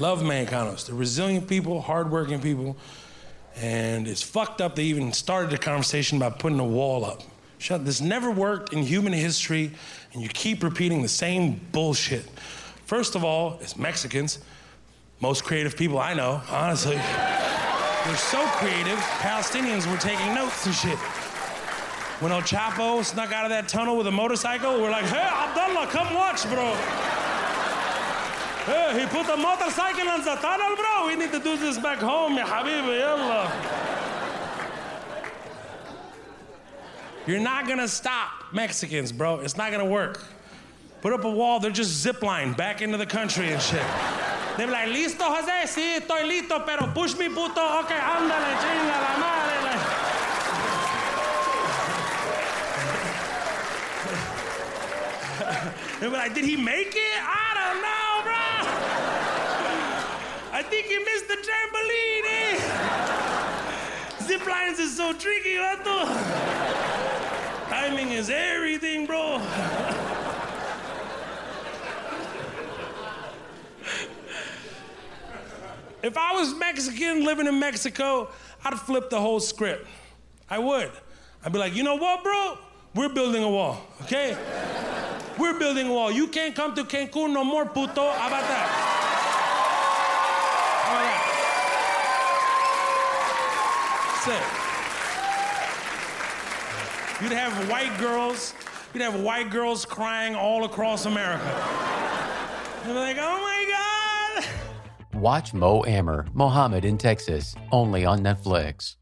Love Mancanos. They're resilient people, hardworking people, and it's fucked up they even started the conversation by putting a wall up. Shut. This never worked in human history, and you keep repeating the same bullshit. First of all, it's Mexicans, most creative people I know, honestly. They're so creative. Palestinians were taking notes and shit. When El Chapo snuck out of that tunnel with a motorcycle, we're like, hey, Abdullah, come watch, bro. Hey, he put a motorcycle in the tunnel, bro. We need to do this back home, ya habibi. You're not gonna stop Mexicans, bro. It's not gonna work. Put up a wall, they're just zipline back into the country and shit. They're like, listo, Jose? Sí, estoy listo, pero push me, puto. Okay, ándale, chinga la madre. They'll be like, did he make it? I don't know, bro. I think he missed the trampoline, eh? Zip lines is so tricky, vato. Timing is everything, bro. if I was Mexican living in Mexico, I'd flip the whole script. I would. I'd be like, you know what, bro? We're building a wall, okay? We're building a wall. You can't come to Cancun no more, puto. How about that? That's. You'd have white girls, you'd have white girls crying all across America. They'd be like, oh my God. Watch Mo Amer, Mohammed in Texas, only on Netflix.